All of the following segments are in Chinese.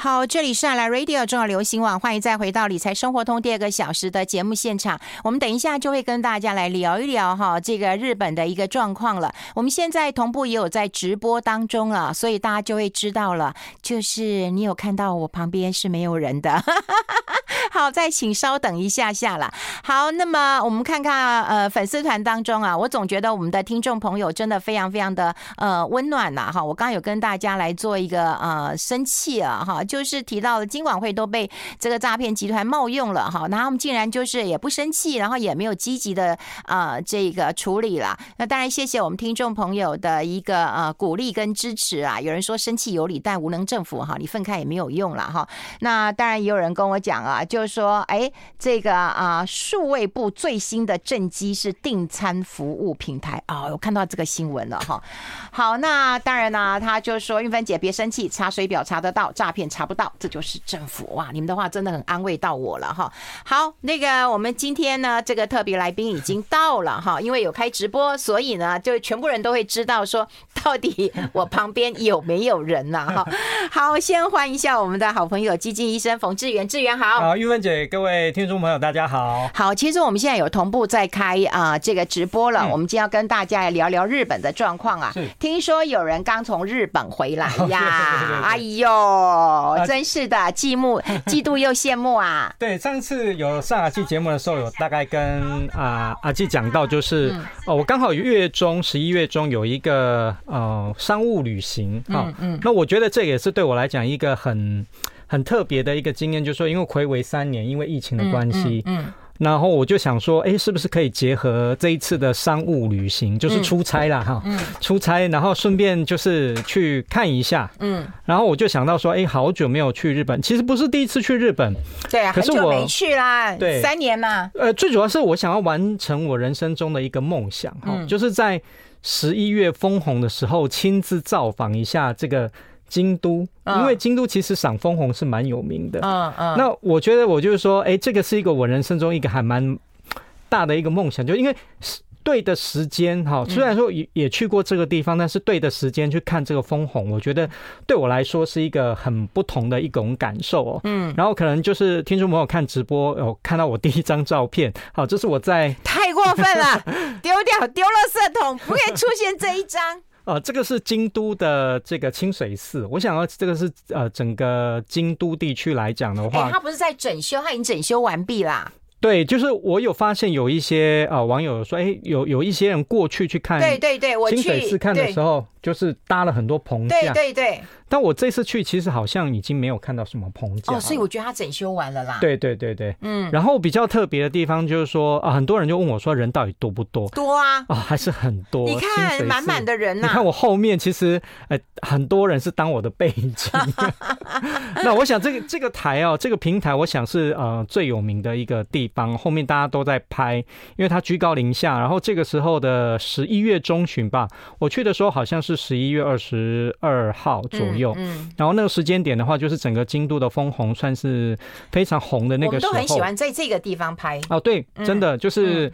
好，这里是爱来 Radio 中广流行网，欢迎再回到理财生活通第二个小时的节目现场。我们等一下就会跟大家来聊一聊哈，这个日本的一个状况了。我们现在同步也有在直播当中了，所以大家就会知道了。就是你有看到我旁边是没有人的，好，再请稍等一下下了。好，那么我们看看呃粉丝团当中啊，我总觉得我们的听众朋友真的非常非常的呃温暖呐哈。我刚有跟大家来做一个呃生气啊哈。就是提到了金管会都被这个诈骗集团冒用了哈，那他们竟然就是也不生气，然后也没有积极的啊这个处理了。那当然谢谢我们听众朋友的一个呃鼓励跟支持啊。有人说生气有理，但无能政府哈，你愤慨也没有用了哈。那当然也有人跟我讲啊，就是说哎这个啊数位部最新的政绩是订餐服务平台啊，我看到这个新闻了哈。好，那当然呢，他就说玉芬姐别生气，查水表查得到诈骗。查不到，这就是政府哇！你们的话真的很安慰到我了哈。好，那个我们今天呢，这个特别来宾已经到了哈，因为有开直播，所以呢，就全部人都会知道说，到底我旁边有没有人呐哈。好，先欢迎一下我们的好朋友基金医生冯志源，志源好。好，玉芬姐，各位听众朋友，大家好。好，其实我们现在有同步在开啊这个直播了，我们今天要跟大家来聊聊日本的状况啊。听说有人刚从日本回来 呀，哎呦。真是的，嫉慕、嫉妒又羡慕啊！对，上次有上阿季节目的时候，有大概跟啊阿季讲到，就是哦，我刚好月中十一月中有一个呃商务旅行啊，嗯，那我觉得这也是对我来讲一个很很特别的一个经验，就是说因为睽违三年，因为疫情的关系，嗯。然后我就想说，哎，是不是可以结合这一次的商务旅行，就是出差啦哈，出差，然后顺便就是去看一下，嗯，然后我就想到说，哎，好久没有去日本，其实不是第一次去日本，对啊，可是我很久没去啦，对，三年嘛，呃，最主要是我想要完成我人生中的一个梦想哈，就是在十一月封红的时候亲自造访一下这个。京都，因为京都其实赏枫红是蛮有名的。嗯嗯。那我觉得我就是说，哎，这个是一个我人生中一个还蛮大的一个梦想，就因为对的时间哈，虽然说也也去过这个地方，但是对的时间去看这个枫红，我觉得对我来说是一个很不同的一种感受哦。嗯。然后可能就是听众朋友看直播有看到我第一张照片，好，这是我在。太过分了，丢掉丢了色桶，不可以出现这一张。呃，这个是京都的这个清水寺。我想要这个是呃整个京都地区来讲的话，它不是在整修，它已经整修完毕啦。对，就是我有发现有一些呃网友说，哎，有有一些人过去去看，对对对，我去清水寺看的时候，就是搭了很多棚架，对对对。但我这次去，其实好像已经没有看到什么棚架哦，所以我觉得它整修完了啦。对对对对，嗯。然后比较特别的地方就是说啊，很多人就问我说，人到底多不多？多啊，啊，还是很多。你看满满的人呐，你看我后面其实呃很多人是当我的背景。那我想这个这个台哦，这个平台，我想是呃最有名的一个地方。后面大家都在拍，因为它居高临下。然后这个时候的十一月中旬吧，我去的时候好像是十一月二十二号左右。有，嗯，然后那个时间点的话，就是整个京都的枫红算是非常红的那个时候。我们都很喜欢在这个地方拍。哦，对，真的就是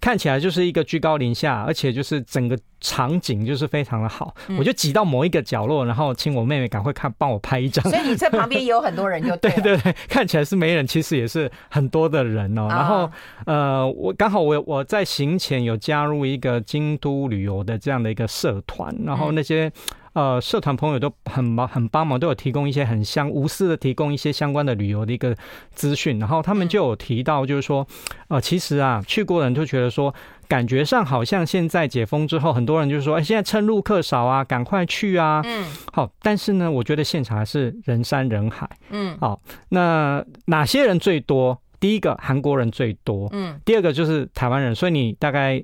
看起来就是一个居高临下，而且就是整个场景就是非常的好。我就挤到某一个角落，然后请我妹妹赶快看，帮我拍一张。所以你这旁边也有很多人，就对 对对，看起来是没人，其实也是很多的人哦。然后呃，我刚好我我在行前有加入一个京都旅游的这样的一个社团，然后那些。呃，社团朋友都很忙，很帮忙，都有提供一些很相无私的提供一些相关的旅游的一个资讯。然后他们就有提到，就是说，呃，其实啊，去过的人就觉得说，感觉上好像现在解封之后，很多人就是说，哎，现在趁路客少啊，赶快去啊。嗯。好，但是呢，我觉得现场还是人山人海。嗯。好，那哪些人最多？第一个韩国人最多。嗯。第二个就是台湾人，所以你大概。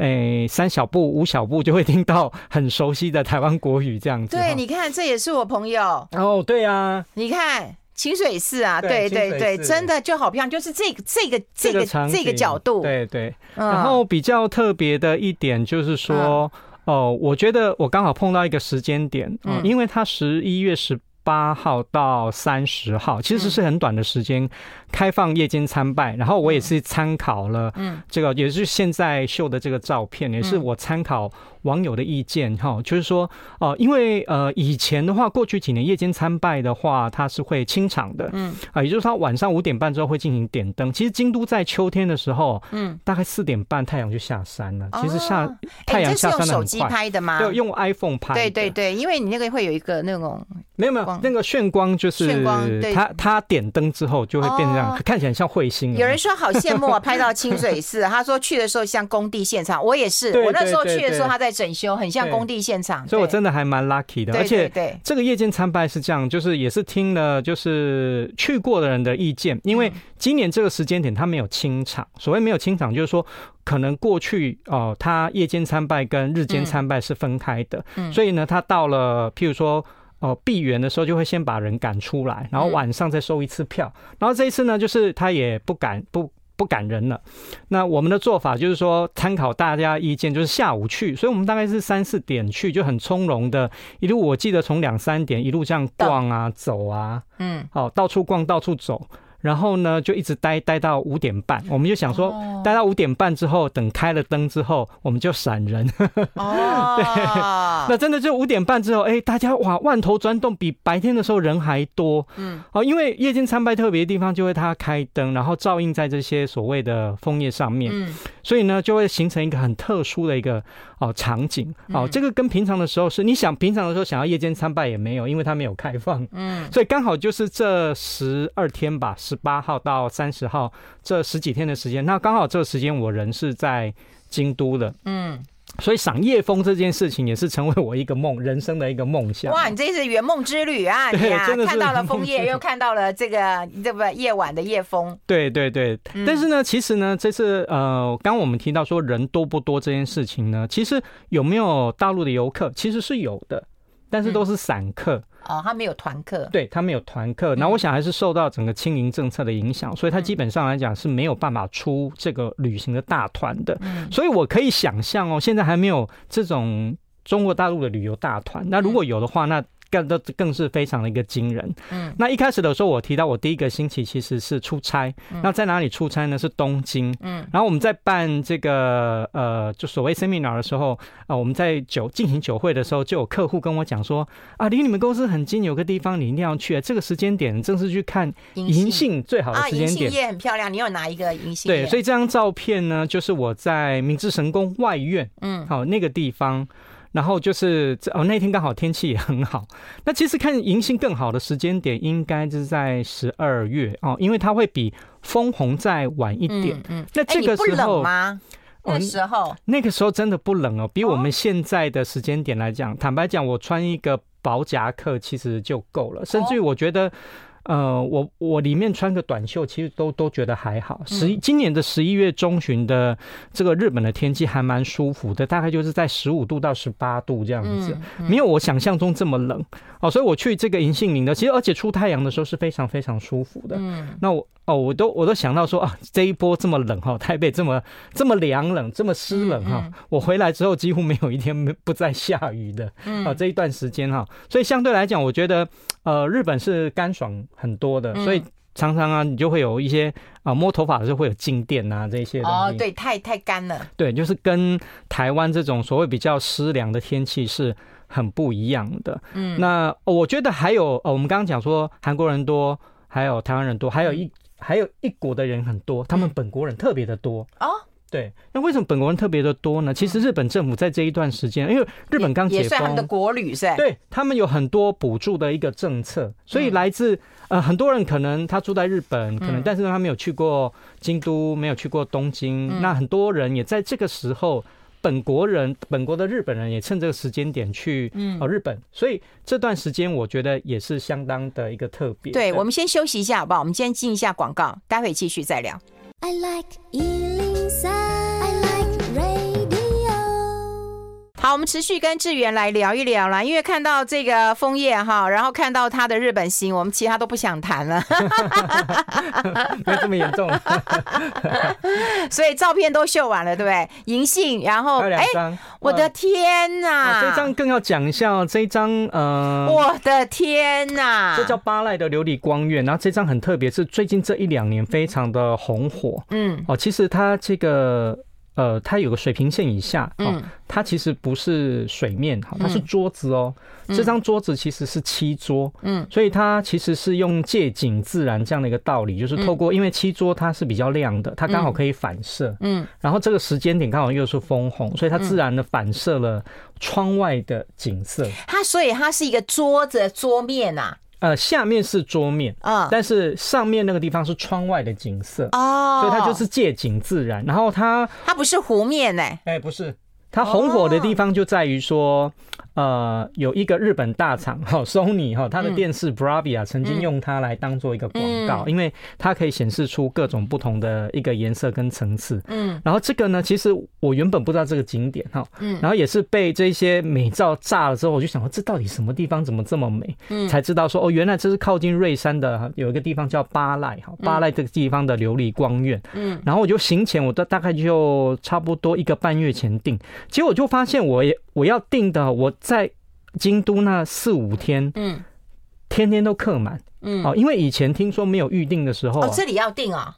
哎，三小步五小步就会听到很熟悉的台湾国语这样子。对，你看，这也是我朋友。哦，对啊，你看清水寺啊，对对对，真的就好漂亮，就是这个这个这个这个角度。对对。然后比较特别的一点就是说，哦，我觉得我刚好碰到一个时间点，嗯，因为他十一月十八号到三十号，其实是很短的时间开放夜间参拜。然后我也是参考了，嗯，这个也是现在秀的这个照片，也是我参考网友的意见哈，就是说，哦，因为呃以前的话，过去几年夜间参拜的话，它是会清场的，嗯，啊，也就是说晚上五点半之后会进行点灯。其实京都在秋天的时候，嗯，大概四点半太阳就下山了。其实下太阳下山的很快。这是用手机拍的吗？对，用 iPhone 拍。对对对，因为你那个会有一个那种没有没有那个炫光，就是炫光，它它点灯之后就会变这样，看起来像彗星。有人说好羡慕啊，拍到清水寺，他说去的时候像工地现场。我也是，我那时候去的时候他在整修，很像工地现场。所以我真的还蛮 lucky 的，而且这个夜间参拜是这样，就是也是听了就是去过的人的意见，因为今年这个时间点他没有清场，所谓没有清场就是说可能过去哦，他夜间参拜跟日间参拜是分开的，所以呢，他到了譬如说。哦，闭园的时候就会先把人赶出来，然后晚上再收一次票。然后这一次呢，就是他也不敢不不赶人了。那我们的做法就是说，参考大家意见，就是下午去。所以我们大概是三四点去，就很从容的一路。我记得从两三点一路这样逛啊走啊，嗯，好，到处逛到处走。然后呢，就一直待待到五点半，我们就想说，待到五点半之后，等开了灯之后，我们就闪人。哦，对，那真的就五点半之后，哎，大家哇，万头钻动，比白天的时候人还多。嗯，哦，因为夜间参拜特别的地方，就会它开灯，然后照映在这些所谓的枫叶上面，嗯，所以呢，就会形成一个很特殊的一个哦场景。哦，这个跟平常的时候是，你想平常的时候想要夜间参拜也没有，因为它没有开放。嗯，所以刚好就是这十二天吧。十八号到三十号这十几天的时间，那刚好这个时间我人是在京都的，嗯，所以赏夜风这件事情也是成为我一个梦，人生的一个梦想。哇，你这是圆梦之旅啊！对，真的看到了枫叶，又看到了这个这个夜晚的夜风。对对对，但是呢，其实呢，这次呃，刚刚我们提到说人多不多这件事情呢，其实有没有大陆的游客，其实是有的，但是都是散客。哦，他没有团客，对，他没有团客。那我想还是受到整个清零政策的影响，所以他基本上来讲是没有办法出这个旅行的大团的。所以我可以想象哦，现在还没有这种中国大陆的旅游大团。那如果有的话，那更都更是非常的一个惊人。嗯，那一开始的时候，我提到我第一个星期其实是出差。嗯那在哪里出差呢？是东京。嗯，然后我们在办这个呃，就所谓 seminar 的时候啊，我们在酒进行酒会的时候，就有客户跟我讲说啊，离你们公司很近，有个地方你一定要去。这个时间点正是去看银杏最好的时间点。啊，银杏叶很漂亮，你有拿一个银杏？对，所以这张照片呢，就是我在明治神宫外院，嗯，好那个地方。然后就是哦，那天刚好天气也很好。那其实看银杏更好的时间点，应该是在十二月哦，因为它会比枫红再晚一点。嗯，嗯，那这个时候吗？那时候那个时候真的不冷哦，比我们现在的时间点来讲，坦白讲，我穿一个薄夹克其实就够了，甚至于我觉得。呃，我我里面穿个短袖，其实都都觉得还好。十一今年的十一月中旬的这个日本的天气还蛮舒服的，大概就是在十五度到十八度这样子，没有我想象中这么冷哦。所以我去这个银杏林的，其实而且出太阳的时候是非常非常舒服的。嗯，那我哦，我都我都想到说啊，这一波这么冷哈，台北这么这么凉冷，这么湿冷哈，我回来之后几乎没有一天不再下雨的。嗯，啊，这一段时间哈，所以相对来讲，我觉得。呃，日本是干爽很多的，所以常常啊，你就会有一些啊，摸头发的时候会有静电啊，这些东西。哦，对，太太干了。对，就是跟台湾这种所谓比较湿凉的天气是很不一样的。嗯，那我觉得还有，呃，我们刚刚讲说韩国人多，还有台湾人多，还有一还有一国的人很多，他们本国人特别的多。哦。对，那为什么本国人特别的多呢？其实日本政府在这一段时间，因为日本刚解封，也算他们的国旅噻？对，他们有很多补助的一个政策，所以来自呃很多人可能他住在日本，可能但是他没有去过京都，没有去过东京，那很多人也在这个时候，本国人本国的日本人也趁这个时间点去呃日本，所以这段时间我觉得也是相当的一个特别。对，我们先休息一下好不好？我们先进一下广告，待会继续再聊。I like 好，我们持续跟志源来聊一聊啦，因为看到这个枫叶哈，然后看到他的日本行，我们其他都不想谈了，没这么严重，所以照片都秀完了，对不对？银杏，然后两张，我的天呐，这张更要讲一下哦，这一张呃，我的天呐，这叫巴赖的琉璃光院，然后这张很特别，是最近这一两年非常的红火，嗯，哦，其实它这个。呃，它有个水平线以下，嗯，它其实不是水面，哈，它是桌子哦。这张桌子其实是漆桌，嗯，所以它其实是用借景自然这样的一个道理，就是透过因为漆桌它是比较亮的，它刚好可以反射，嗯，然后这个时间点刚好又是枫红，所以它自然的反射了窗外的景色。它所以它是一个桌子桌面呐。呃，下面是桌面，嗯，但是上面那个地方是窗外的景色哦，所以它就是借景自然。然后它它不是湖面呢？哎，不是，它红火的地方就在于说。呃，有一个日本大厂哈，Sony 哈，它的电视 Bravia 曾经用它来当做一个广告，因为它可以显示出各种不同的一个颜色跟层次。嗯，然后这个呢，其实我原本不知道这个景点哈，嗯，然后也是被这些美照炸了之后，我就想说这到底什么地方怎么这么美？嗯，才知道说哦，原来这是靠近瑞山的有一个地方叫八濑哈，八濑这个地方的琉璃光院。嗯，然后我就行前，我大大概就差不多一个半月前订，结果我就发现我也我要订的我。在京都那四五天，嗯，天天都客满，嗯，哦，因为以前听说没有预定的时候，哦，这里要订啊，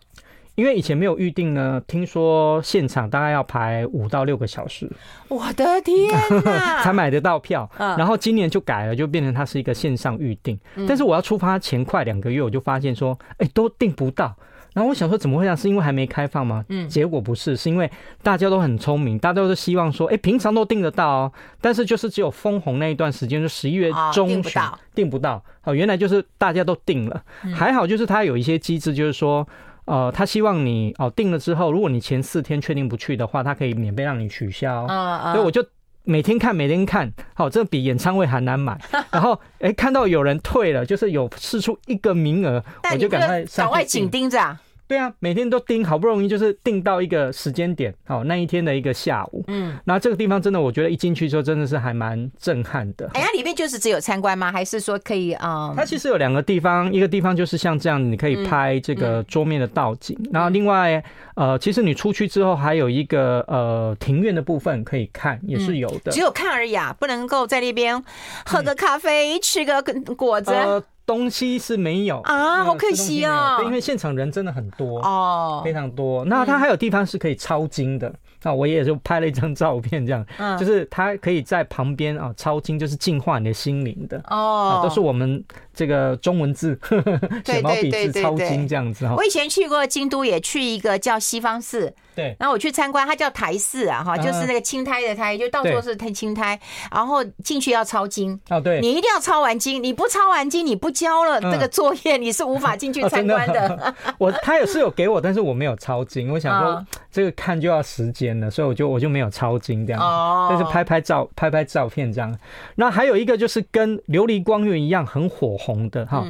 因为以前没有预定呢，听说现场大概要排五到六个小时，我的天哪，才买得到票，然后今年就改了，就变成它是一个线上预定，但是我要出发前快两个月，我就发现说，哎，都订不到。然后我想说怎么会这样？是因为还没开放吗？嗯，结果不是，是因为大家都很聪明，大家都是希望说，哎，平常都订得到哦，但是就是只有枫红那一段时间，就十一月中旬订不到，订不到。哦，原来就是大家都订了，还好就是它有一些机制，就是说，呃，他希望你哦订了之后，如果你前四天确定不去的话，他可以免费让你取消。所以我就每天看，每天看，好，这比演唱会还难买。然后哎，看到有人退了，就是有释出一个名额，我就赶快上。赶快紧盯着啊！对啊，每天都盯，好不容易就是定到一个时间点，好，那一天的一个下午，嗯，那这个地方真的，我觉得一进去之后真的是还蛮震撼的。哎，它里面就是只有参观吗？还是说可以啊？嗯、它其实有两个地方，一个地方就是像这样，你可以拍这个桌面的倒景，嗯嗯、然后另外呃，其实你出去之后还有一个呃庭院的部分可以看，也是有的。只有看而已啊，不能够在那边喝个咖啡，嗯、吃个果子。呃东西是没有啊，好可惜哦！因为现场人真的很多哦，非常多。那它还有地方是可以抄经的，那我也就拍了一张照片，这样，就是它可以在旁边啊抄经，就是净化你的心灵的哦，都是我们这个中文字 写毛笔字抄经这样子哈。我以前去过京都，也去一个叫西方寺。对，然后我去参观，它叫台寺啊，哈，就是那个青苔的苔，就到处是苔青苔。然后进去要抄经哦，对，你一定要抄完经，你不抄完经，你不交了这个作业，你是无法进去 参观的。我他也是有给我，但是我没有抄经，我想说这个看就要时间了，所以我就我就没有抄经这样，哦，就是拍拍照，拍拍照片这样。那还有一个就是跟琉璃光源一样很火红的哈，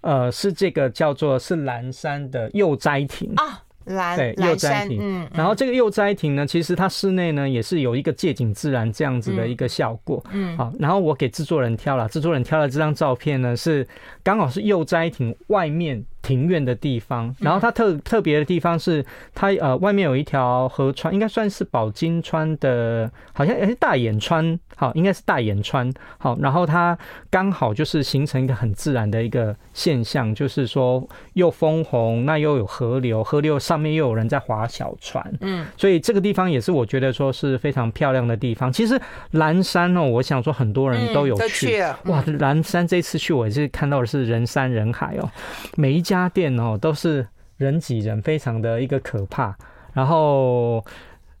呃，是这个叫做是蓝山的幼斋亭。啊。蓝对幼斋亭，嗯，然后这个幼斋亭呢，其实它室内呢也是有一个借景自然这样子的一个效果，嗯，好，然后我给制作人挑了，制作人挑了这张照片呢，是刚好是右斋亭外面。庭院的地方，然后它特特别的地方是它呃外面有一条河川，应该算是宝金川的，好像也是大眼川，好，应该是大眼川，好，然后它刚好就是形成一个很自然的一个现象，就是说又枫红，那又有河流，河流上面又有人在划小船，嗯，所以这个地方也是我觉得说是非常漂亮的地方。其实蓝山哦，我想说很多人都有去，哇，蓝山这次去我也是看到的是人山人海哦，每一。家店哦，都是人挤人，非常的一个可怕。然后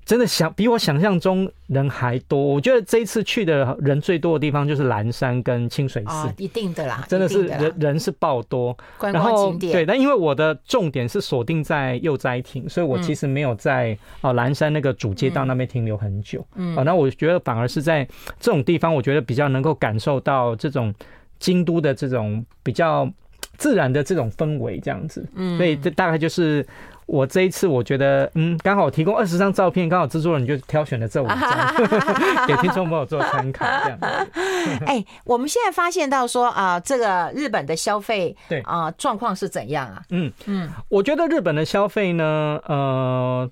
真的想比我想象中人还多。我觉得这一次去的人最多的地方就是蓝山跟清水寺，哦，一定的啦，真的是人人是爆多。然后对，但因为我的重点是锁定在幼斋亭，所以我其实没有在哦蓝山那个主街道那边停留很久。嗯，那我觉得反而是在这种地方，我觉得比较能够感受到这种京都的这种比较。自然的这种氛围这样子。嗯，所以这大概就是。我这一次我觉得，嗯，刚好提供二十张照片，刚好制作人就挑选了这五张，给听众朋友做参考，这样。哎、欸，我们现在发现到说啊、呃，这个日本的消费，对啊，状况是怎样啊？嗯嗯，我觉得日本的消费呢，呃。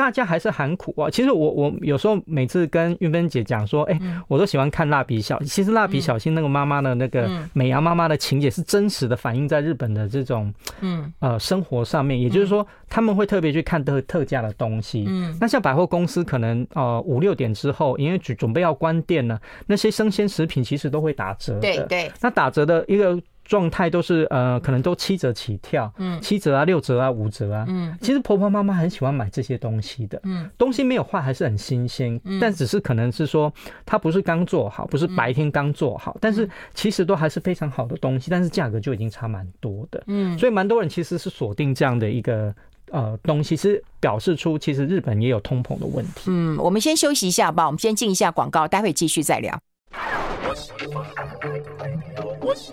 大家还是喊苦啊！其实我我有时候每次跟韵芬姐讲说，哎，我都喜欢看蜡笔小新。其实蜡笔小新那个妈妈的那个美羊妈妈的情节是真实的反映在日本的这种嗯呃生活上面。也就是说，他们会特别去看特特价的东西。嗯，那像百货公司可能呃五六点之后，因为准准备要关店了，那些生鲜食品其实都会打折的。对对，那打折的一个。状态都是呃，可能都七折起跳，嗯，七折啊，六折啊，五折啊，嗯，其实婆婆妈妈很喜欢买这些东西的，嗯，东西没有坏，还是很新鲜，嗯，但只是可能是说它不是刚做好，不是白天刚做好，但是其实都还是非常好的东西，但是价格就已经差蛮多的，嗯，所以蛮多人其实是锁定这样的一个呃东西，是表示出其实日本也有通膨的问题。嗯，我们先休息一下吧，我们先进一下广告，待会继续再聊。What's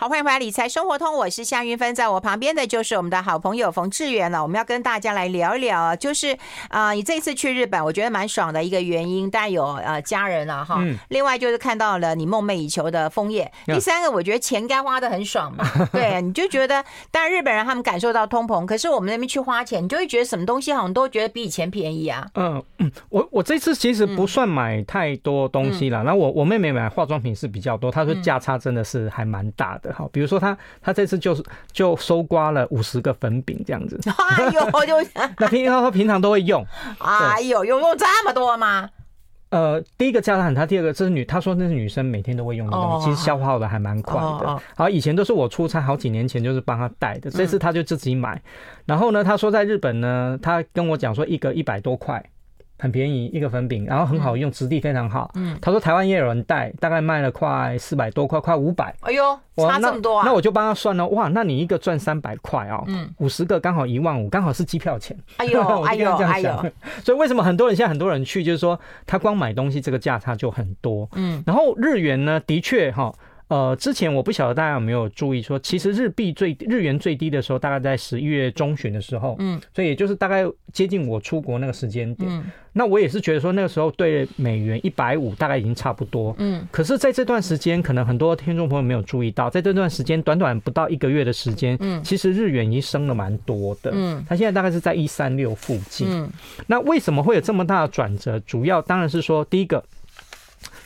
好，欢迎回来《理财生活通》，我是夏云芬，在我旁边的就是我们的好朋友冯志远了。我们要跟大家来聊一聊，就是啊、呃，你这次去日本，我觉得蛮爽的一个原因，当然有呃家人了哈。嗯。另外就是看到了你梦寐以求的枫叶。第三个，我觉得钱该花的很爽嘛。对，你就觉得，当然日本人他们感受到通膨，可是我们那边去花钱，你就会觉得什么东西好像都觉得比以前便宜啊。嗯嗯，我我这次其实不算买太多东西了。那、嗯、我我妹妹买化妆品是比较多，她说价差真的是还蛮大的哈。比如说他他这次就是就收刮了五十个粉饼这样子，哎呦，就 那平常他平常都会用，哎呦，有用这么多吗？呃，第一个价差很他，第二个这是女，她说那是女生每天都会用的东西，其实消耗的还蛮快的。好，以前都是我出差，好几年前就是帮他带的，这次他就自己买。然后呢，他说在日本呢，他跟我讲说一个一百多块。很便宜一个粉饼，然后很好用，质地非常好。嗯，他说台湾也有人带，大概卖了快四百多块，快五百。哎呦，差这么多啊！那我就帮他算了，哇，那你一个赚三百块哦，嗯，五十个刚好一万五，刚好是机票钱。哎呦，哎呦，哎呦！所以为什么很多人现在很多人去，就是说他光买东西这个价差就很多。嗯，然后日元呢，的确哈。呃，之前我不晓得大家有没有注意说，其实日币最日元最低的时候，大概在十一月中旬的时候，嗯，所以也就是大概接近我出国那个时间点，嗯，那我也是觉得说那个时候对美元一百五大概已经差不多，嗯，可是在这段时间，可能很多听众朋友没有注意到，在这段时间短短不到一个月的时间，嗯，其实日元已经升了蛮多的，嗯，它现在大概是在一三六附近，嗯，那为什么会有这么大的转折？主要当然是说第一个。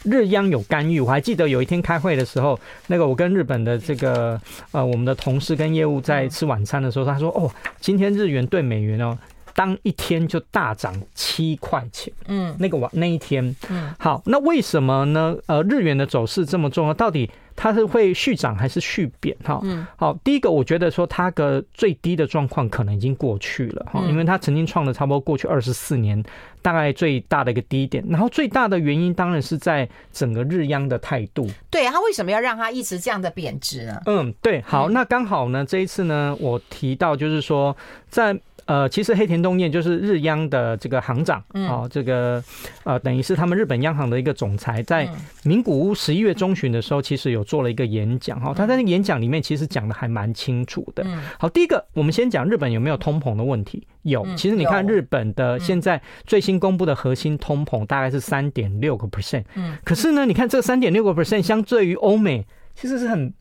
日央有干预，我还记得有一天开会的时候，那个我跟日本的这个呃我们的同事跟业务在吃晚餐的时候，他说：“哦，今天日元兑美元哦，当一天就大涨七块钱。”嗯，那个晚那一天，嗯，好，那为什么呢？呃，日元的走势这么重要，到底？它是会续涨还是续贬？哈，嗯，好，第一个我觉得说它的最低的状况可能已经过去了哈，因为它曾经创了差不多过去二十四年大概最大的一个低点，然后最大的原因当然是在整个日央的态度。对，它为什么要让它一直这样的贬值呢？嗯，对，好，那刚好呢，这一次呢，我提到就是说在。呃，其实黑田东彦就是日央的这个行长，哦，这个呃，等于是他们日本央行的一个总裁，在名古屋十一月中旬的时候，其实有做了一个演讲，哈，他在那个演讲里面其实讲的还蛮清楚的。好，第一个，我们先讲日本有没有通膨的问题？有，其实你看日本的现在最新公布的核心通膨大概是三点六个 percent，嗯，可是呢，你看这三点六个 percent 相对于欧美，其实是很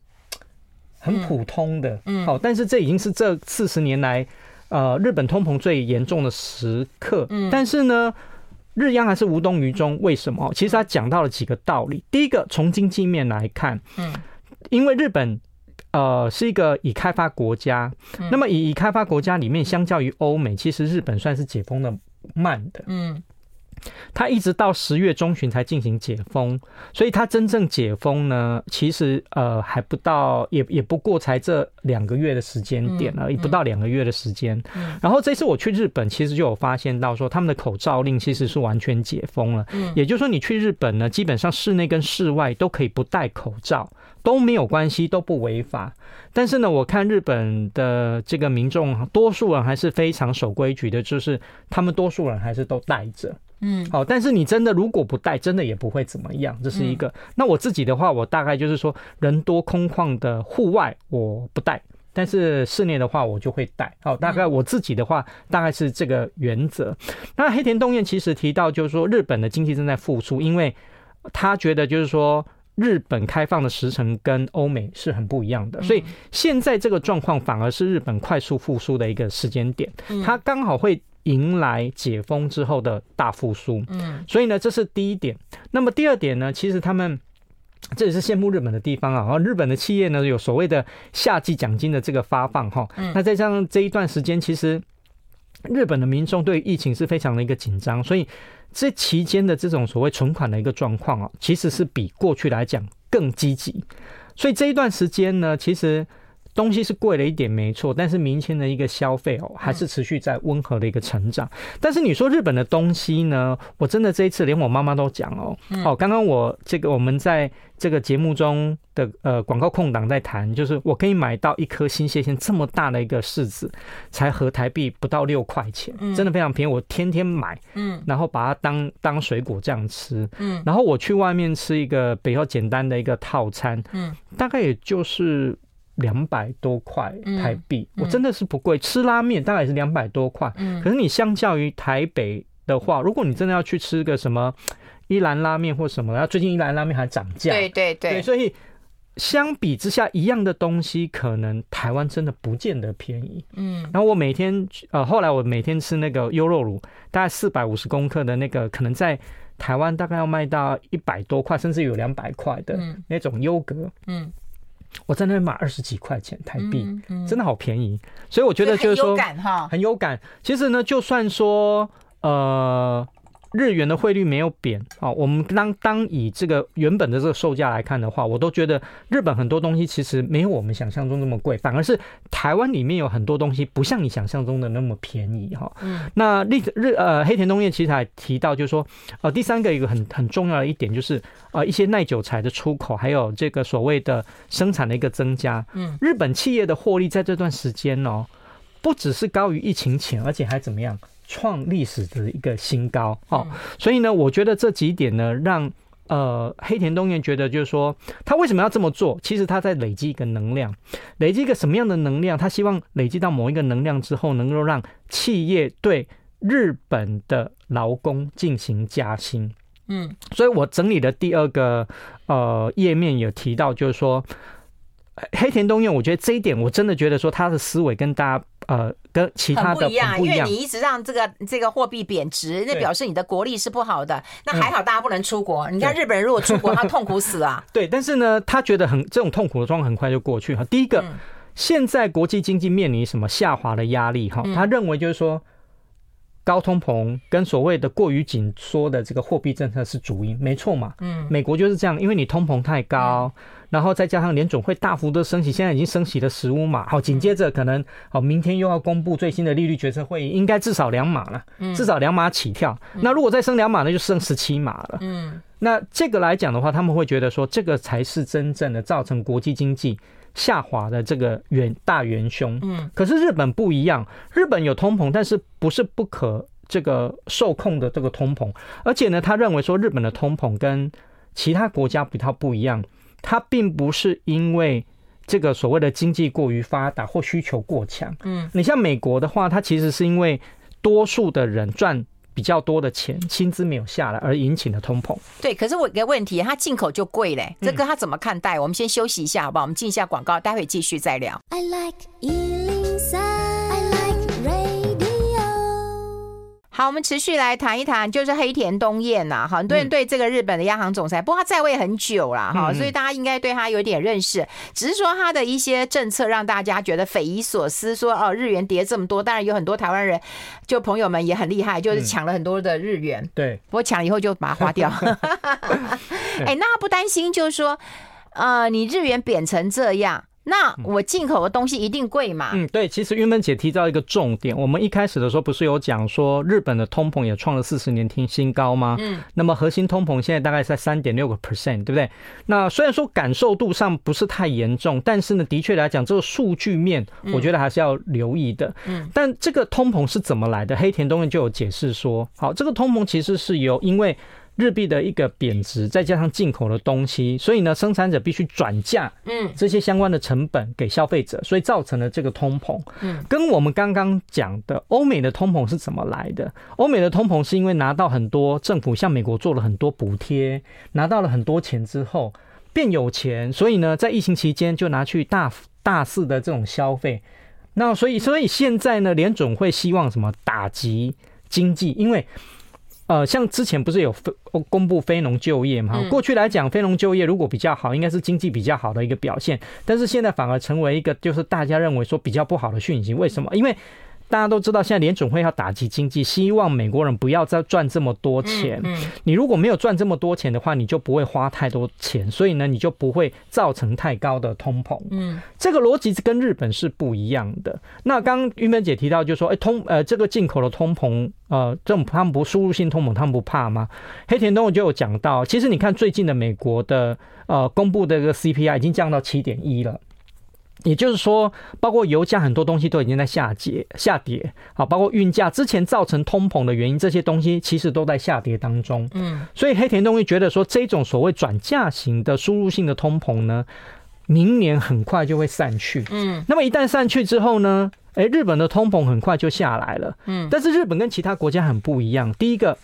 很普通的，嗯，好，但是这已经是这四十年来。呃，日本通膨最严重的时刻，嗯，但是呢，日央还是无动于衷。为什么？其实他讲到了几个道理。第一个，从经济面来看，嗯，因为日本呃是一个已开发国家，那么以已开发国家里面，相较于欧美，其实日本算是解封的慢的，嗯。他一直到十月中旬才进行解封，所以他真正解封呢，其实呃还不到，也也不过才这两个月的时间点而已，不到两个月的时间。然后这次我去日本，其实就有发现到说，他们的口罩令其实是完全解封了。也就是说，你去日本呢，基本上室内跟室外都可以不戴口罩，都没有关系，都不违法。但是呢，我看日本的这个民众，多数人还是非常守规矩的，就是他们多数人还是都戴着。嗯，好，但是你真的如果不戴，真的也不会怎么样，这是一个。那我自己的话，我大概就是说，人多空旷的户外我不戴。但是室内的话，我就会带。好，大概我自己的话，大概是这个原则。那黑田东彦其实提到，就是说日本的经济正在复苏，因为他觉得就是说日本开放的时程跟欧美是很不一样的，所以现在这个状况反而是日本快速复苏的一个时间点，它刚好会迎来解封之后的大复苏。嗯，所以呢，这是第一点。那么第二点呢，其实他们。这也是羡慕日本的地方啊！然后日本的企业呢，有所谓的夏季奖金的这个发放哈。那再加上这一段时间，其实日本的民众对疫情是非常的一个紧张，所以这期间的这种所谓存款的一个状况啊，其实是比过去来讲更积极。所以这一段时间呢，其实。东西是贵了一点，没错，但是民间的一个消费哦，还是持续在温和的一个成长。但是你说日本的东西呢？我真的这一次连我妈妈都讲哦，哦，刚刚我这个我们在这个节目中的呃广告空档在谈，就是我可以买到一颗新鲜线这么大的一个柿子，才合台币不到六块钱，真的非常便宜。我天天买，嗯，然后把它当当水果这样吃，嗯，然后我去外面吃一个比较简单的一个套餐，嗯，大概也就是。两百多块台币，我真的是不贵。吃拉面大概也是两百多块，可是你相较于台北的话，如果你真的要去吃个什么一兰拉面或什么，然后最近一兰拉面还涨价，对对对，所以相比之下，一样的东西可能台湾真的不见得便宜。嗯，然后我每天呃，后来我每天吃那个优肉乳，大概四百五十公克的那个，可能在台湾大概要卖到一百多块，甚至有两百块的那种优格。嗯。我在那边买二十几块钱台币，嗯嗯、真的好便宜，所以我觉得就是说很有感哈，很有感。其实呢，就算说呃。日元的汇率没有贬啊，我们当当以这个原本的这个售价来看的话，我都觉得日本很多东西其实没有我们想象中那么贵，反而是台湾里面有很多东西不像你想象中的那么便宜哈。嗯，那日日呃黑田东彦其实还提到，就是说呃第三个一个很很重要的一点就是呃一些耐久材的出口，还有这个所谓的生产的一个增加。嗯，日本企业的获利在这段时间哦，不只是高于疫情前，而且还怎么样？创历史的一个新高哦，所以呢，我觉得这几点呢，让呃黑田东彦觉得就是说，他为什么要这么做？其实他在累积一个能量，累积一个什么样的能量？他希望累积到某一个能量之后，能够让企业对日本的劳工进行加薪。嗯，所以我整理的第二个呃页面有提到，就是说。黑田东彦，我觉得这一点我真的觉得说他的思维跟大家呃跟其他的不一样，因为你一直让这个这个货币贬值，那表示你的国力是不好的。那还好大家不能出国，你看日本人如果出国，他痛苦死啊。对，但是呢，他觉得很这种痛苦的状况很快就过去哈。第一个，现在国际经济面临什么下滑的压力哈？他认为就是说高通膨跟所谓的过于紧缩的这个货币政策是主因，没错嘛。嗯，美国就是这样，因为你通膨太高。然后再加上联总会大幅的升息，现在已经升息了十五码，好，紧接着可能好，明天又要公布最新的利率决策会议，应该至少两码了，至少两码起跳。那如果再升两码，那就升十七码了。嗯，那这个来讲的话，他们会觉得说，这个才是真正的造成国际经济下滑的这个元大元凶。嗯，可是日本不一样，日本有通膨，但是不是不可这个受控的这个通膨，而且呢，他认为说日本的通膨跟其他国家比较不一样。它并不是因为这个所谓的经济过于发达或需求过强，嗯，你像美国的话，它其实是因为多数的人赚比较多的钱，薪资没有下来而引起的通膨。对，可是我有个问题，它进口就贵嘞，这个他怎么看待？我们先休息一下，好不好？我们进一下广告，待会继续再聊。I like 好，我们持续来谈一谈，就是黑田东彦呐，很多人对这个日本的央行总裁，不过他在位很久了哈，所以大家应该对他有点认识。只是说他的一些政策让大家觉得匪夷所思，说哦，日元跌这么多，当然有很多台湾人就朋友们也很厉害，就是抢了很多的日元。对，不过抢了以后就把它花掉。哎，那他不担心，就是说，呃，你日元贬成这样。那我进口的东西一定贵嘛？嗯，对，其实云芬姐提到一个重点，我们一开始的时候不是有讲说日本的通膨也创了四十年新新高吗？嗯，那么核心通膨现在大概在三点六个 percent，对不对？那虽然说感受度上不是太严重，但是呢，的确来讲，这个数据面我觉得还是要留意的。嗯，但这个通膨是怎么来的？黑田东彦就有解释说，好，这个通膨其实是由因为。日币的一个贬值，再加上进口的东西，所以呢，生产者必须转嫁，嗯，这些相关的成本给消费者，所以造成了这个通膨。嗯，跟我们刚刚讲的欧美的通膨是怎么来的？欧美的通膨是因为拿到很多政府向美国做了很多补贴，拿到了很多钱之后变有钱，所以呢，在疫情期间就拿去大大肆的这种消费。那所以，所以现在呢，联总会希望什么打击经济，因为。呃，像之前不是有非公布非农就业嘛？过去来讲，非农就业如果比较好，应该是经济比较好的一个表现。但是现在反而成为一个就是大家认为说比较不好的讯息。为什么？因为大家都知道，现在联准会要打击经济，希望美国人不要再赚这么多钱。你如果没有赚这么多钱的话，你就不会花太多钱，所以呢，你就不会造成太高的通膨。嗯，这个逻辑跟日本是不一样的。那刚刚韵芬姐提到，就是说，哎，通呃，这个进口的通膨，呃，这种他们不输入性通膨，他们不怕吗？黑田东我就有讲到，其实你看最近的美国的呃公布的这个 CPI 已经降到七点一了。也就是说，包括油价很多东西都已经在下跌，下跌，啊，包括运价之前造成通膨的原因，这些东西其实都在下跌当中。嗯，所以黑田东彦觉得说，这种所谓转嫁型的输入性的通膨呢，明年很快就会散去。嗯，那么一旦散去之后呢，诶，日本的通膨很快就下来了。嗯，但是日本跟其他国家很不一样，第一个。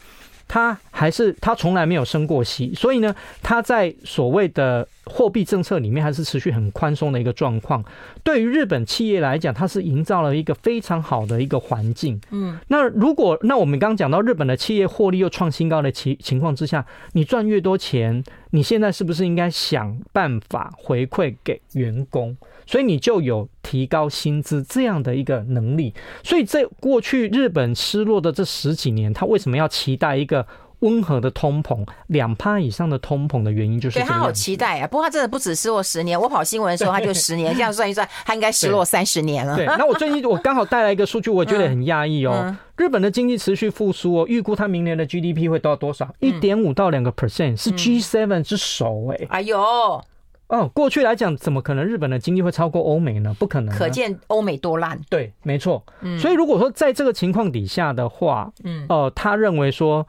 他还是他从来没有升过息，所以呢，他在所谓的货币政策里面还是持续很宽松的一个状况。对于日本企业来讲，它是营造了一个非常好的一个环境。嗯，那如果那我们刚刚讲到日本的企业获利又创新高的情情况之下，你赚越多钱，你现在是不是应该想办法回馈给员工？所以你就有提高薪资这样的一个能力。所以在过去日本失落的这十几年，他为什么要期待一个温和的通膨，两趴以上的通膨的原因就是，对他好期待啊。不过他真的不止失落十年，我跑新闻的时候他就十年，这样算一算，他应该失落三十年了。对，那我最近 我刚好带来一个数据，我觉得很讶异哦。日本的经济持续复苏哦，预估他明年的 GDP 会到多少？一点五到两个 percent，是 G7 之首哎。哎呦。哦，过去来讲，怎么可能日本的经济会超过欧美呢？不可能，可见欧美多烂。对，没错。嗯，所以如果说在这个情况底下的话，嗯，呃，他认为说，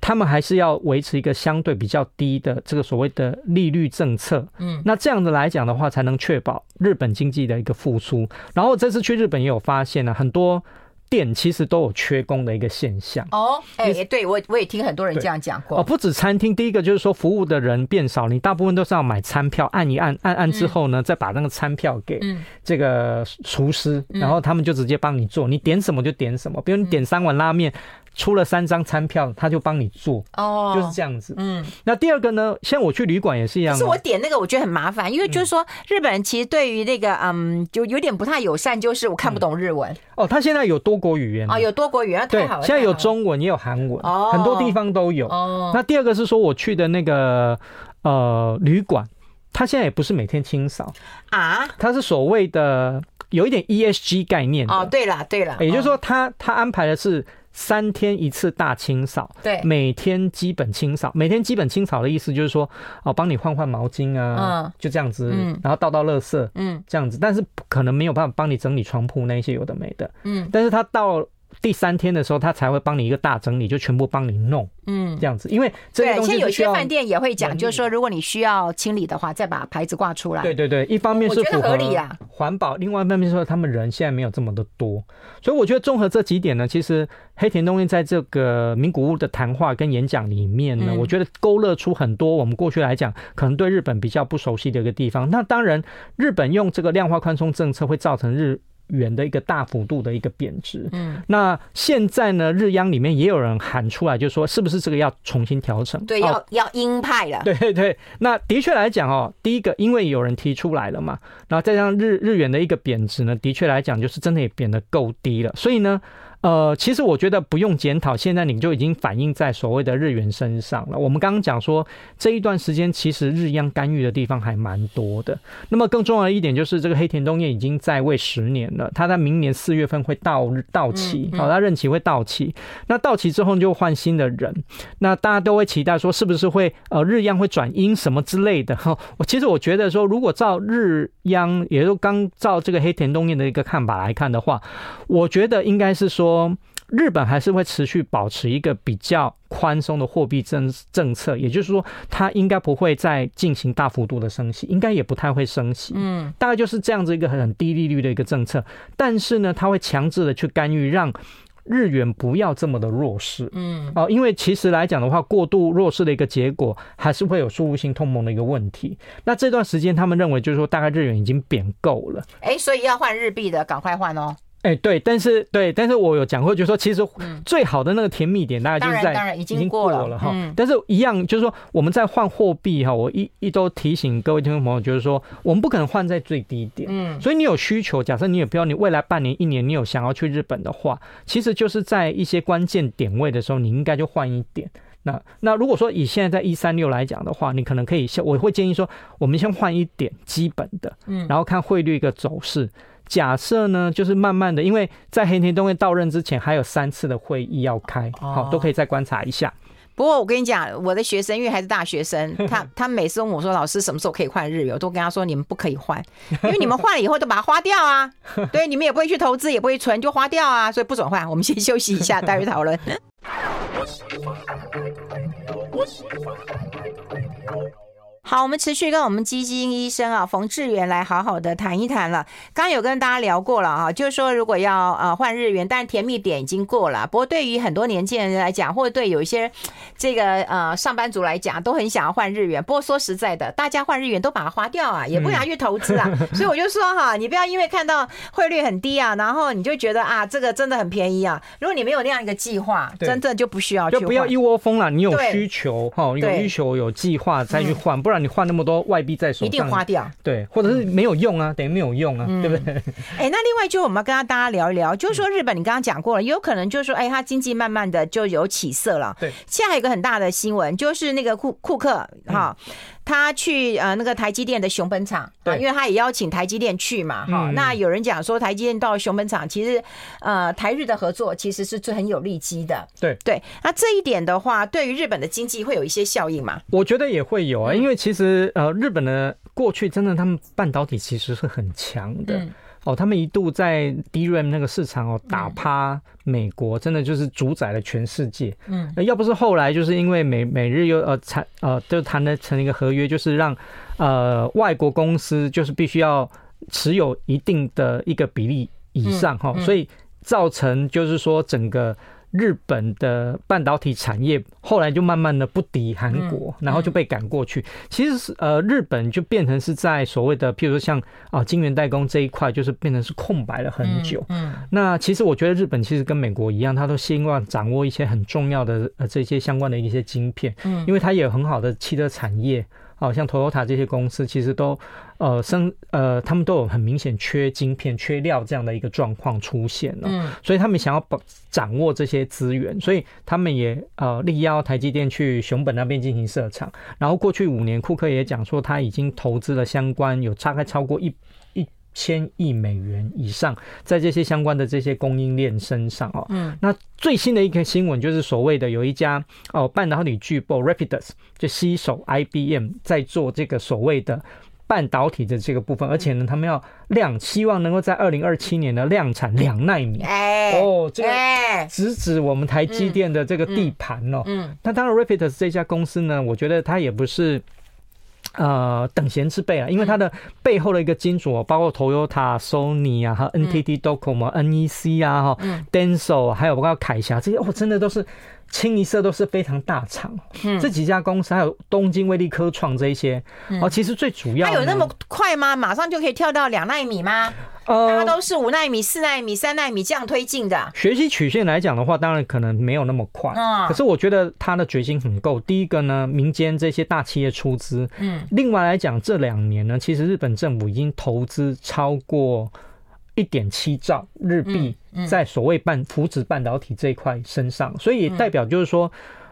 他们还是要维持一个相对比较低的这个所谓的利率政策。嗯，那这样子来讲的话，才能确保日本经济的一个复苏。然后这次去日本也有发现了很多。店其实都有缺工的一个现象。哦，哎，对我我也听很多人这样讲过。哦，不止餐厅，第一个就是说服务的人变少，你大部分都是要买餐票，按一按，按按之后呢，再把那个餐票给这个厨师，然后他们就直接帮你做，你点什么就点什么，比如你点三碗拉面。出了三张餐票，他就帮你做哦，就是这样子。嗯，那第二个呢，像我去旅馆也是一样。是我点那个，我觉得很麻烦，因为就是说日本人其实对于那个嗯，就有点不太友善，就是我看不懂日文。哦，他现在有多国语言哦，有多国语言，对，现在有中文也有韩文，哦，很多地方都有。哦，那第二个是说我去的那个呃旅馆，他现在也不是每天清扫啊，他是所谓的有一点 ESG 概念。哦，对了对了，也就是说他他安排的是。三天一次大清扫，对，每天基本清扫。每天基本清扫的意思就是说，哦，帮你换换毛巾啊，嗯，就这样子，嗯，然后倒倒垃圾，嗯，这样子。但是可能没有办法帮你整理床铺那些有的没的，嗯，但是他到。第三天的时候，他才会帮你一个大整理，就全部帮你弄，嗯，这样子。因为这些东西，现在有些饭店也会讲，就是说，如果你需要清理的话，再把牌子挂出来。对对对，一方面是符合环保，另外一方面说他们人现在没有这么的多，所以我觉得综合这几点呢，其实黑田东彦在这个名古屋的谈话跟演讲里面呢，我觉得勾勒出很多我们过去来讲可能对日本比较不熟悉的一个地方。那当然，日本用这个量化宽松政策会造成日。元的一个大幅度的一个贬值，嗯，那现在呢，日央里面也有人喊出来，就说是不是这个要重新调整？对，要要鹰派了。对对对，那的确来讲哦，第一个因为有人提出来了嘛，然后再加上日日元的一个贬值呢，的确来讲就是真的也贬得够低了，所以呢，呃，其实我觉得不用检讨，现在你就已经反映在所谓的日元身上了。我们刚刚讲说这一段时间，其实日央干预的地方还蛮多的。那么更重要的一点就是，这个黑田东彦已经在位十年了，他在明年四月份会到到期，好，他任期会到期。那到期之后就换新的人，那大家都会期待说，是不是会呃日央会转阴什么之类的？哈，我其实我觉得说，如果照日央，也就刚照这个黑田东彦的一个看法来看的话，我觉得应该是说。说日本还是会持续保持一个比较宽松的货币政政策，也就是说，它应该不会再进行大幅度的升息，应该也不太会升息，嗯，大概就是这样子一个很低利率的一个政策。但是呢，它会强制的去干预，让日元不要这么的弱势，嗯，哦，因为其实来讲的话，过度弱势的一个结果，还是会有输入性通膨的一个问题。那这段时间，他们认为就是说，大概日元已经贬够了，哎，所以要换日币的，赶快换哦。哎，对，但是对，但是我有讲过，就是说，其实最好的那个甜蜜点，大概就是在、已经过了哈。但是，一样就是说，我们在换货币哈，我一一都提醒各位听众朋友，就是说，我们不可能换在最低点。嗯，所以你有需求，假设你有标，你未来半年、一年，你有想要去日本的话，其实就是在一些关键点位的时候，你应该就换一点。那那如果说以现在在一三六来讲的话，你可能可以先，我会建议说，我们先换一点基本的，嗯，然后看汇率一个走势。假设呢，就是慢慢的，因为在黑田东彦到任之前还有三次的会议要开，好，都可以再观察一下。不过我跟你讲，我的学生因为还是大学生，他他每次问我说，老师什么时候可以换日元，我都跟他说，你们不可以换，因为你们换了以后都把它花掉啊。对，你们也不会去投资，也不会存，就花掉啊，所以不准换。我们先休息一下，待会讨论。好，我们持续跟我们基金医生啊冯志远来好好的谈一谈了。刚刚有跟大家聊过了啊，就是说如果要呃换日元，但是甜蜜点已经过了。不过对于很多年轻人来讲，或者对有一些这个呃上班族来讲，都很想要换日元。不过说实在的，大家换日元都把它花掉啊，也不想去投资啊。嗯、所以我就说哈，你不要因为看到汇率很低啊，然后你就觉得啊 这个真的很便宜啊。如果你没有那样一个计划，真正就不需要去，就不要一窝蜂了。你有需求哈，有需求有计划再去换，不然。你换那么多外币在手上，一定花掉。对，或者是没有用啊，嗯、等于没有用啊，嗯、对不对？哎、欸，那另外就我们要跟大家聊一聊，就是说日本，你刚刚讲过了，有可能就是说，哎、欸，它经济慢慢的就有起色了。对，现在还有一个很大的新闻，就是那个库库克哈。嗯他去呃那个台积电的熊本厂，对，因为他也邀请台积电去嘛，哈、嗯。那有人讲说台积电到熊本厂，其实呃台日的合作其实是最很有利基的。对对，那这一点的话，对于日本的经济会有一些效应吗？我觉得也会有啊，因为其实呃日本的过去真的他们半导体其实是很强的。嗯哦，他们一度在 DRAM 那个市场哦打趴美国，真的就是主宰了全世界。嗯，要不是后来就是因为美美日又呃谈呃就谈了成一个合约，就是让呃外国公司就是必须要持有一定的一个比例以上哈，所以造成就是说整个。日本的半导体产业后来就慢慢的不敌韩国，然后就被赶过去。其实是呃，日本就变成是在所谓的，譬如说像啊晶圆代工这一块，就是变成是空白了很久。嗯，那其实我觉得日本其实跟美国一样，他都希望掌握一些很重要的呃这些相关的一些晶片，嗯，因为它也有很好的汽车产业。好像 Toyota 这些公司其实都，呃生呃他们都有很明显缺晶片、缺料这样的一个状况出现了，嗯，所以他们想要把掌握这些资源，所以他们也呃力邀台积电去熊本那边进行设厂，然后过去五年，库克也讲说他已经投资了相关有大概超过一。千亿美元以上，在这些相关的这些供应链身上哦，嗯，那最新的一个新闻就是所谓的有一家哦半导体巨擘 Rapidus 就携手 IBM 在做这个所谓的半导体的这个部分，而且呢，他们要量，希望能够在二零二七年的量产两纳米，哎，哦，这个直指我们台积电的这个地盘哦，嗯，那当然 Rapidus 这家公司呢，我觉得它也不是。呃，等闲之辈啊，因为它的背后的一个金主，包括 Toyota、Sony 啊，还有 NTT Docomo、NEC 啊，哈，Denso，还有包括凯霞这些，哦，真的都是。清一色都是非常大厂，嗯，这几家公司还有东京威力科创这一些，哦，其实最主要，它有那么快吗？马上就可以跳到两纳米吗？呃，它都是五纳米、四纳米、三纳米这样推进的。学习曲线来讲的话，当然可能没有那么快，可是我觉得它的决心很够。第一个呢，民间这些大企业出资，嗯，另外来讲，这两年呢，其实日本政府已经投资超过。一点七兆日币在所谓半扶植半导体这一块身上，所以也代表就是说。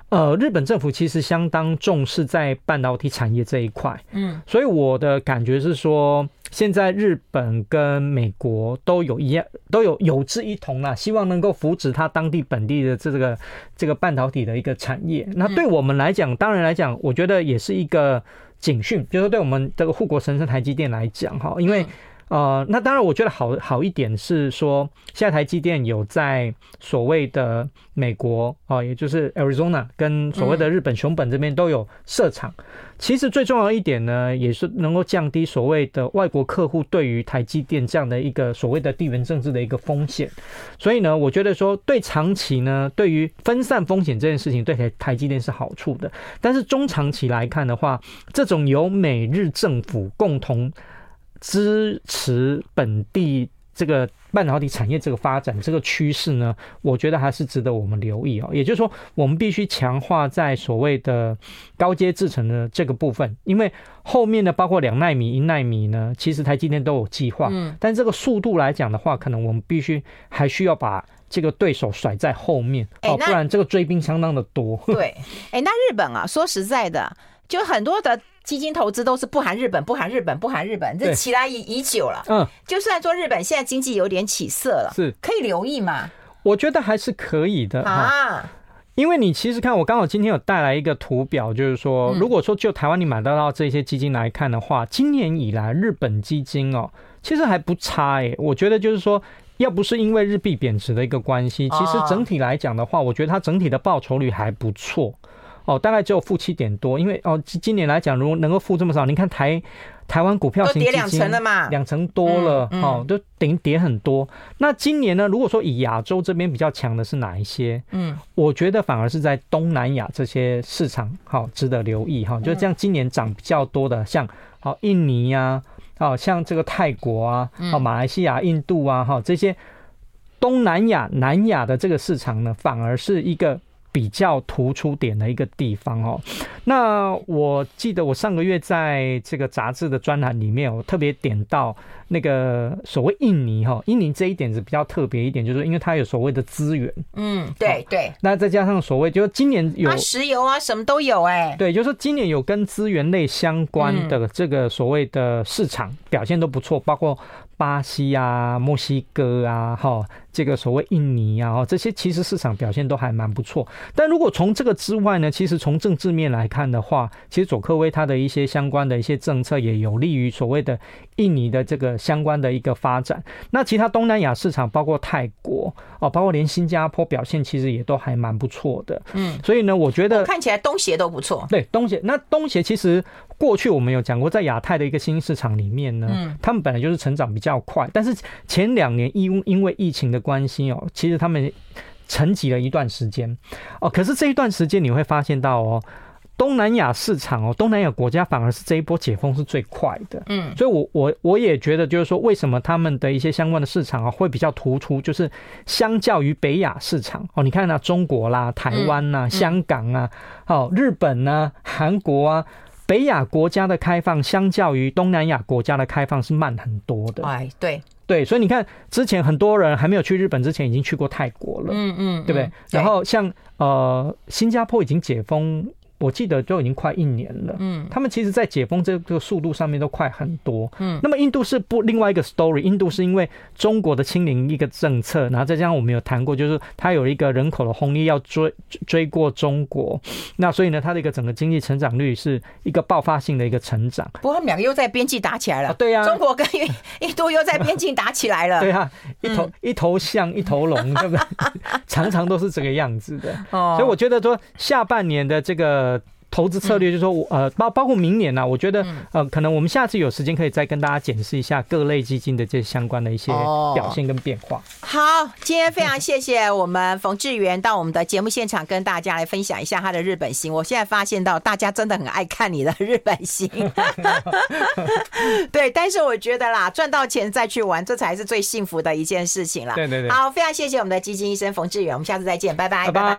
呃，日本政府其实相当重视在半导体产业这一块，嗯，所以我的感觉是说，现在日本跟美国都有一样，都有有志一同啦，希望能够扶持它当地本地的这个这个半导体的一个产业。那对我们来讲，当然来讲，我觉得也是一个警讯，就是对我们这个护国神山台积电来讲，哈，因为。呃，那当然，我觉得好好一点是说，现在台积电有在所谓的美国啊、也就是 Arizona 跟所谓的日本熊本这边都有设厂。其实最重要一点呢，也是能够降低所谓的外国客户对于台积电这样的一个所谓的地缘政治的一个风险。所以呢，我觉得说对长期呢，对于分散风险这件事情，对台台积电是好处的。但是中长期来看的话，这种由美日政府共同支持本地这个半导体产业这个发展这个趋势呢，我觉得还是值得我们留意哦。也就是说，我们必须强化在所谓的高阶制程的这个部分，因为后面的包括两纳米、一纳米呢，其实台积电都有计划。嗯，但这个速度来讲的话，可能我们必须还需要把这个对手甩在后面哦，不然这个追兵相当的多。对，哎，那日本啊，说实在的，就很多的。基金投资都是不含日本，不含日本，不含日本，这起来已已久了。嗯，就算说日本现在经济有点起色了，是可以留意嘛？我觉得还是可以的啊，因为你其实看，我刚好今天有带来一个图表，就是说，如果说就台湾你买得到这些基金来看的话，今年以来日本基金哦，其实还不差哎。我觉得就是说，要不是因为日币贬值的一个关系，其实整体来讲的话，我觉得它整体的报酬率还不错。哦，大概只有负七点多，因为哦，今年来讲，如果能够负这么少，你看台台湾股票型都跌两成了嘛，两成多了，嗯嗯、哦，都等于跌很多。那今年呢，如果说以亚洲这边比较强的是哪一些？嗯，我觉得反而是在东南亚这些市场，好、哦、值得留意哈、哦。就这样，今年涨比较多的，像好、哦、印尼呀、啊，哦，像这个泰国啊，哦，马来西亚、印度啊，哈、哦，这些东南亚、南亚的这个市场呢，反而是一个。比较突出点的一个地方哦，那我记得我上个月在这个杂志的专栏里面，我特别点到那个所谓印尼哈，印尼这一点是比较特别一点，就是因为它有所谓的资源，嗯，对对，那再加上所谓就是今年有石油啊，什么都有哎，对，就是今年有跟资源类相关的这个所谓的市场表现都不错，包括巴西啊、墨西哥啊，哈。这个所谓印尼啊，这些其实市场表现都还蛮不错。但如果从这个之外呢，其实从政治面来看的话，其实佐科威他的一些相关的一些政策也有利于所谓的印尼的这个相关的一个发展。那其他东南亚市场，包括泰国哦，包括连新加坡表现其实也都还蛮不错的。嗯，所以呢，我觉得看起来东协都不错。对，东协那东协其实。过去我们有讲过，在亚太的一个新兴市场里面呢，嗯，他们本来就是成长比较快，但是前两年因因为疫情的关系哦，其实他们沉寂了一段时间哦。可是这一段时间你会发现到哦，东南亚市场哦，东南亚国家反而是这一波解封是最快的，嗯，所以我我我也觉得就是说，为什么他们的一些相关的市场啊会比较突出，就是相较于北亚市场哦，你看啊，中国啦、台湾呐、香港啊、哦日本呐、韩国啊。北亚国家的开放，相较于东南亚国家的开放是慢很多的。哎，对对，所以你看，之前很多人还没有去日本之前，已经去过泰国了。嗯嗯，对不对？然后像呃，新加坡已经解封。我记得都已经快一年了，嗯，他们其实，在解封这个速度上面都快很多，嗯。那么印度是不另外一个 story，印度是因为中国的清零一个政策，然后再加上我们有谈过，就是它有一个人口的红利要追追过中国，那所以呢，它的一个整个经济成长率是一个爆发性的一个成长。不过他们两个又在边境打起来了，对呀，中国跟印度又在边境打起来了，对啊，一头一头象一头龙，对不对？常常都是这个样子的，哦。所以我觉得说下半年的这个。呃，投资策略就是说，我呃包包括明年呢、啊，我觉得呃，可能我们下次有时间可以再跟大家解释一下各类基金的这相关的一些表现跟变化。好，今天非常谢谢我们冯志源到我们的节目现场跟大家来分享一下他的日本行。我现在发现到大家真的很爱看你的日本行，对，但是我觉得啦，赚到钱再去玩，这才是最幸福的一件事情了。对对对。好，非常谢谢我们的基金医生冯志源，我们下次再见，拜拜，拜拜。